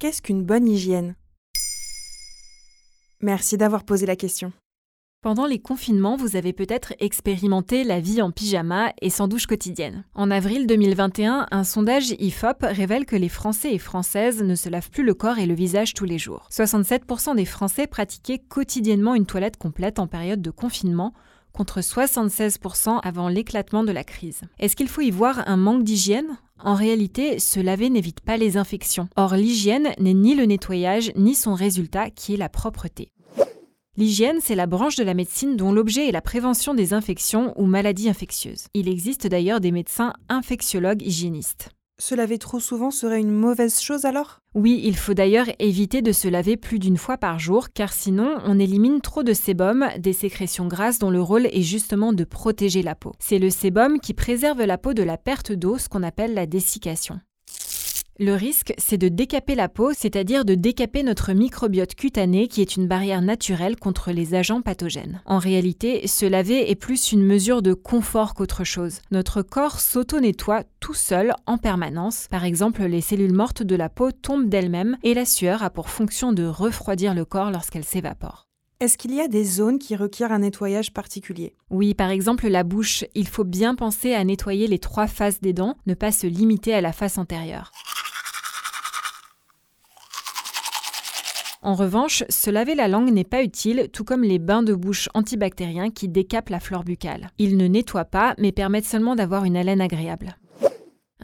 Qu'est-ce qu'une bonne hygiène? Merci d'avoir posé la question. Pendant les confinements, vous avez peut-être expérimenté la vie en pyjama et sans douche quotidienne. En avril 2021, un sondage IFOP révèle que les Français et Françaises ne se lavent plus le corps et le visage tous les jours. 67% des Français pratiquaient quotidiennement une toilette complète en période de confinement, contre 76% avant l'éclatement de la crise. Est-ce qu'il faut y voir un manque d'hygiène? En réalité, se laver n'évite pas les infections. Or, l'hygiène n'est ni le nettoyage, ni son résultat, qui est la propreté. L'hygiène, c'est la branche de la médecine dont l'objet est la prévention des infections ou maladies infectieuses. Il existe d'ailleurs des médecins infectiologues hygiénistes. Se laver trop souvent serait une mauvaise chose alors? Oui, il faut d'ailleurs éviter de se laver plus d'une fois par jour, car sinon on élimine trop de sébum, des sécrétions grasses dont le rôle est justement de protéger la peau. C'est le sébum qui préserve la peau de la perte d'eau, ce qu'on appelle la dessiccation. Le risque, c'est de décaper la peau, c'est-à-dire de décaper notre microbiote cutané qui est une barrière naturelle contre les agents pathogènes. En réalité, se laver est plus une mesure de confort qu'autre chose. Notre corps s'auto-nettoie tout seul en permanence. Par exemple, les cellules mortes de la peau tombent d'elles-mêmes et la sueur a pour fonction de refroidir le corps lorsqu'elle s'évapore. Est-ce qu'il y a des zones qui requièrent un nettoyage particulier? Oui, par exemple la bouche. Il faut bien penser à nettoyer les trois faces des dents, ne pas se limiter à la face antérieure. En revanche, se laver la langue n'est pas utile, tout comme les bains de bouche antibactériens qui décapent la flore buccale. Ils ne nettoient pas, mais permettent seulement d'avoir une haleine agréable.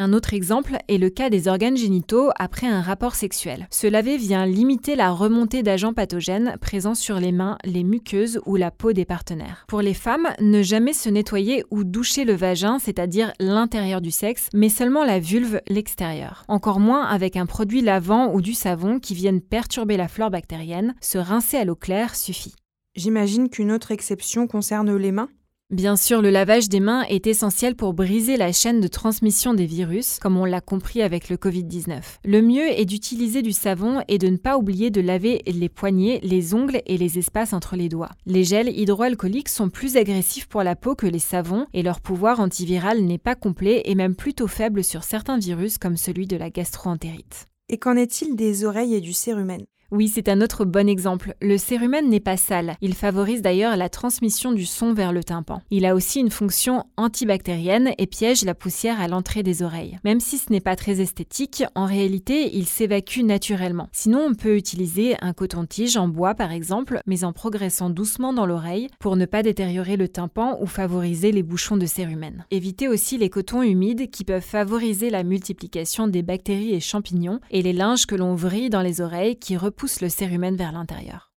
Un autre exemple est le cas des organes génitaux après un rapport sexuel. Se laver vient limiter la remontée d'agents pathogènes présents sur les mains, les muqueuses ou la peau des partenaires. Pour les femmes, ne jamais se nettoyer ou doucher le vagin, c'est-à-dire l'intérieur du sexe, mais seulement la vulve, l'extérieur. Encore moins avec un produit lavant ou du savon qui viennent perturber la flore bactérienne, se rincer à l'eau claire suffit. J'imagine qu'une autre exception concerne les mains? Bien sûr, le lavage des mains est essentiel pour briser la chaîne de transmission des virus, comme on l'a compris avec le Covid-19. Le mieux est d'utiliser du savon et de ne pas oublier de laver les poignets, les ongles et les espaces entre les doigts. Les gels hydroalcooliques sont plus agressifs pour la peau que les savons et leur pouvoir antiviral n'est pas complet et même plutôt faible sur certains virus comme celui de la gastroentérite. Et qu'en est-il des oreilles et du cérumen oui, c'est un autre bon exemple. Le cérumen n'est pas sale. Il favorise d'ailleurs la transmission du son vers le tympan. Il a aussi une fonction antibactérienne et piège la poussière à l'entrée des oreilles. Même si ce n'est pas très esthétique, en réalité, il s'évacue naturellement. Sinon, on peut utiliser un coton-tige en bois par exemple, mais en progressant doucement dans l'oreille pour ne pas détériorer le tympan ou favoriser les bouchons de cérumen. Évitez aussi les cotons humides qui peuvent favoriser la multiplication des bactéries et champignons et les linges que l'on vrille dans les oreilles qui pousse le cérumen vers l'intérieur.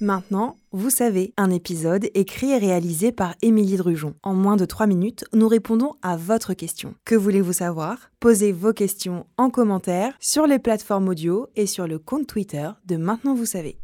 Maintenant, vous savez, un épisode écrit et réalisé par Émilie Drujon. En moins de 3 minutes, nous répondons à votre question. Que voulez-vous savoir? Posez vos questions en commentaire sur les plateformes audio et sur le compte Twitter de Maintenant vous savez.